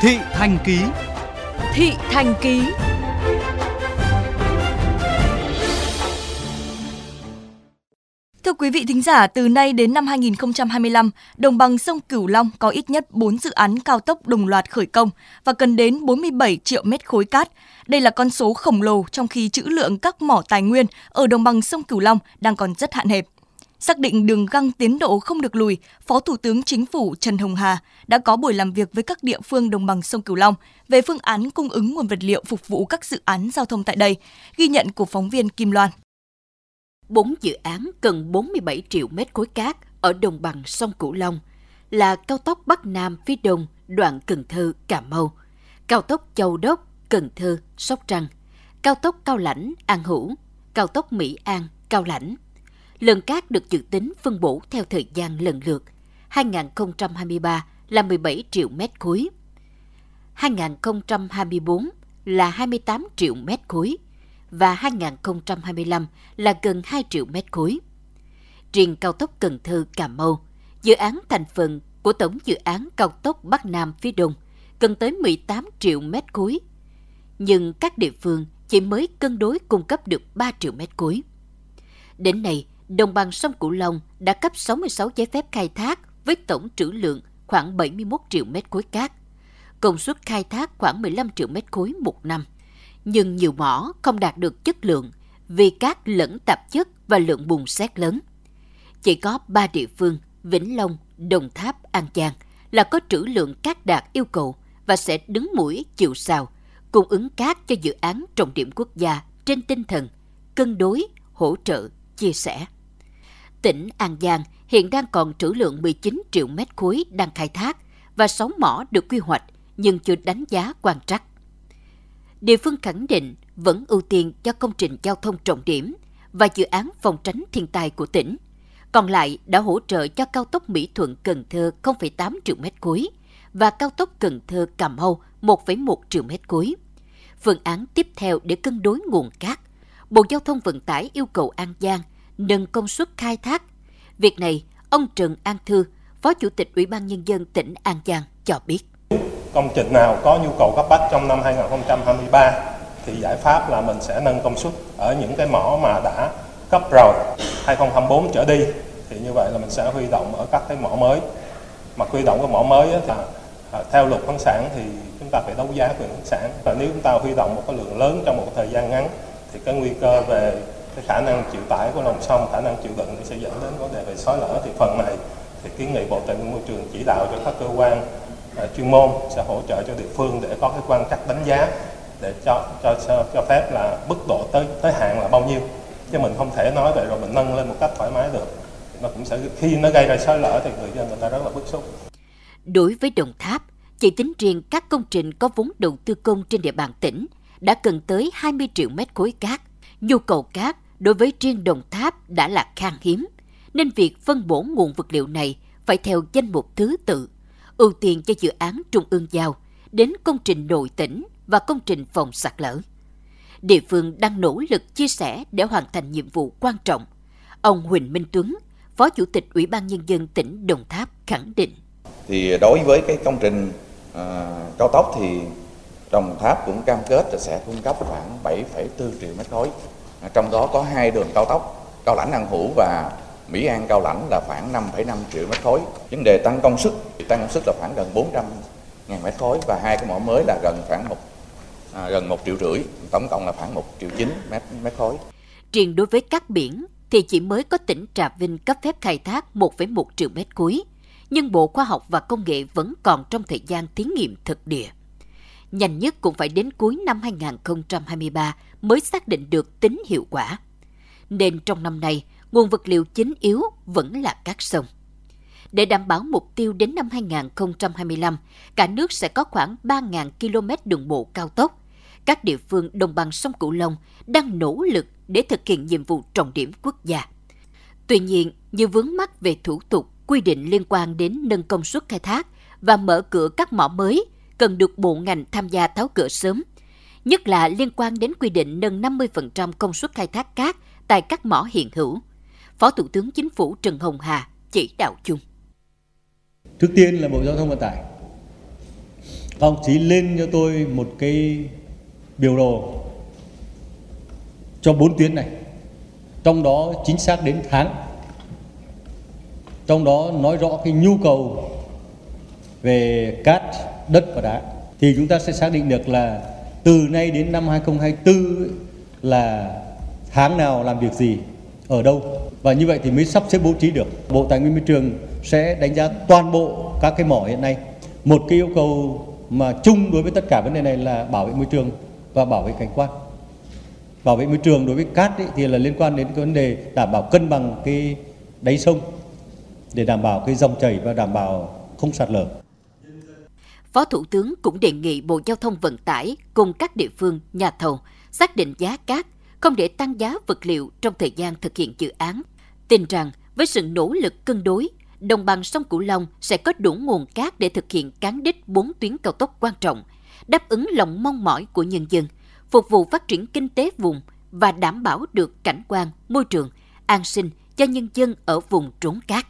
Thị Thành Ký Thị Thành Ký Thưa quý vị thính giả, từ nay đến năm 2025, đồng bằng sông Cửu Long có ít nhất 4 dự án cao tốc đồng loạt khởi công và cần đến 47 triệu mét khối cát. Đây là con số khổng lồ trong khi trữ lượng các mỏ tài nguyên ở đồng bằng sông Cửu Long đang còn rất hạn hẹp. Xác định đường găng tiến độ không được lùi, Phó Thủ tướng Chính phủ Trần Hồng Hà đã có buổi làm việc với các địa phương đồng bằng sông Cửu Long về phương án cung ứng nguồn vật liệu phục vụ các dự án giao thông tại đây, ghi nhận của phóng viên Kim Loan. 4 dự án cần 47 triệu mét khối cát ở đồng bằng sông Cửu Long là cao tốc Bắc Nam phía đông đoạn Cần Thơ Cà Mau, cao tốc Châu Đốc Cần Thơ Sóc Trăng, cao tốc Cao Lãnh An Hữu, cao tốc Mỹ An Cao Lãnh. Lượng cát được dự tính phân bổ theo thời gian lần lượt. 2023 là 17 triệu mét khối. 2024 là 28 triệu mét khối và 2025 là gần 2 triệu mét khối. Riêng cao tốc Cần Thơ Cà Mau, dự án thành phần của tổng dự án cao tốc Bắc Nam phía Đông cần tới 18 triệu mét khối. Nhưng các địa phương chỉ mới cân đối cung cấp được 3 triệu mét khối. Đến nay, đồng bằng sông Cửu Long đã cấp 66 giấy phép khai thác với tổng trữ lượng khoảng 71 triệu mét khối cát. Công suất khai thác khoảng 15 triệu mét khối một năm – nhưng nhiều mỏ không đạt được chất lượng vì cát lẫn tạp chất và lượng bùn xét lớn. Chỉ có 3 địa phương Vĩnh Long, Đồng Tháp, An Giang là có trữ lượng cát đạt yêu cầu và sẽ đứng mũi chịu sào, cung ứng cát cho dự án trọng điểm quốc gia trên tinh thần cân đối, hỗ trợ, chia sẻ. Tỉnh An Giang hiện đang còn trữ lượng 19 triệu mét khối đang khai thác và 6 mỏ được quy hoạch nhưng chưa đánh giá quan trắc địa phương khẳng định vẫn ưu tiên cho công trình giao thông trọng điểm và dự án phòng tránh thiên tai của tỉnh. Còn lại đã hỗ trợ cho cao tốc Mỹ Thuận Cần Thơ 0,8 triệu mét khối và cao tốc Cần Thơ Cà Mau 1,1 triệu mét khối. Phương án tiếp theo để cân đối nguồn cát, Bộ Giao thông Vận tải yêu cầu An Giang nâng công suất khai thác. Việc này, ông Trần An Thư, Phó Chủ tịch Ủy ban Nhân dân tỉnh An Giang cho biết. Công trình nào có nhu cầu cấp bách trong năm 2023 thì giải pháp là mình sẽ nâng công suất ở những cái mỏ mà đã cấp rồi. 2024 trở đi thì như vậy là mình sẽ huy động ở các cái mỏ mới. Mà huy động cái mỏ mới thì à, theo luật khoáng sản thì chúng ta phải đấu giá quyền khoáng sản. Và nếu chúng ta huy động một cái lượng lớn trong một thời gian ngắn thì cái nguy cơ về cái khả năng chịu tải của lòng sông, khả năng chịu đựng sẽ dẫn đến vấn đề về xói lở. Thì phần này thì kiến nghị bộ tài nguyên môi trường chỉ đạo cho các cơ quan à, chuyên môn sẽ hỗ trợ cho địa phương để có cái quan trắc đánh giá, để cho cho cho phép là mức độ tới tới hạn là bao nhiêu. Chứ mình không thể nói vậy rồi mình nâng lên một cách thoải mái được. Nó cũng sẽ, khi nó gây ra sói lở thì người dân người ta rất là bức xúc. Đối với Đồng Tháp, chỉ tính riêng các công trình có vốn đầu tư công trên địa bàn tỉnh đã cần tới 20 triệu mét khối cát. Nhu cầu cát đối với riêng Đồng Tháp đã là khan hiếm, nên việc phân bổ nguồn vật liệu này phải theo danh mục thứ tự ưu tiên cho dự án trung ương giao đến công trình nội tỉnh và công trình phòng sạt lở. Địa phương đang nỗ lực chia sẻ để hoàn thành nhiệm vụ quan trọng. Ông Huỳnh Minh Tuấn, Phó Chủ tịch Ủy ban Nhân dân tỉnh Đồng Tháp khẳng định. Thì đối với cái công trình à, cao tốc thì Đồng Tháp cũng cam kết là sẽ cung cấp khoảng 7,4 triệu mét khối. À, trong đó có hai đường cao tốc, Cao Lãnh An Hữu và Mỹ An Cao Lãnh là khoảng 5,5 triệu mét khối. Vấn đề tăng công suất, tăng công suất là khoảng gần 400 ngàn mét khối và hai cái mỏ mới là gần khoảng một à, gần một triệu rưỡi, tổng cộng là khoảng 1 triệu chín mét, mét khối. Riêng đối với các biển thì chỉ mới có tỉnh Trà Vinh cấp phép khai thác 1,1 triệu mét khối, nhưng Bộ Khoa học và Công nghệ vẫn còn trong thời gian thí nghiệm thực địa. Nhanh nhất cũng phải đến cuối năm 2023 mới xác định được tính hiệu quả. Nên trong năm nay, nguồn vật liệu chính yếu vẫn là các sông. Để đảm bảo mục tiêu đến năm 2025, cả nước sẽ có khoảng 3.000 km đường bộ cao tốc. Các địa phương đồng bằng sông Cửu Long đang nỗ lực để thực hiện nhiệm vụ trọng điểm quốc gia. Tuy nhiên, như vướng mắc về thủ tục, quy định liên quan đến nâng công suất khai thác và mở cửa các mỏ mới cần được bộ ngành tham gia tháo gỡ sớm. Nhất là liên quan đến quy định nâng 50% công suất khai thác cát tại các mỏ hiện hữu. Phó Thủ tướng Chính phủ Trần Hồng Hà chỉ đạo chung. Trước tiên là Bộ Giao thông Vận tải Các ông chí lên cho tôi một cái biểu đồ cho bốn tuyến này. Trong đó chính xác đến tháng. Trong đó nói rõ cái nhu cầu về cát, đất và đá. Thì chúng ta sẽ xác định được là từ nay đến năm 2024 là tháng nào làm việc gì, ở đâu. Và như vậy thì mới sắp xếp bố trí được. Bộ Tài nguyên Môi trường sẽ đánh giá toàn bộ các cái mỏ hiện nay. Một cái yêu cầu mà chung đối với tất cả vấn đề này là bảo vệ môi trường và bảo vệ cảnh quan. Bảo vệ môi trường đối với cát ấy, thì là liên quan đến cái vấn đề đảm bảo cân bằng cái đáy sông để đảm bảo cái dòng chảy và đảm bảo không sạt lở. Phó Thủ tướng cũng đề nghị Bộ Giao thông Vận tải cùng các địa phương, nhà thầu xác định giá cát, không để tăng giá vật liệu trong thời gian thực hiện dự án. Tin rằng với sự nỗ lực cân đối, đồng bằng sông Cửu Long sẽ có đủ nguồn cát để thực hiện cán đích bốn tuyến cao tốc quan trọng, đáp ứng lòng mong mỏi của nhân dân, phục vụ phát triển kinh tế vùng và đảm bảo được cảnh quan, môi trường, an sinh cho nhân dân ở vùng trốn cát.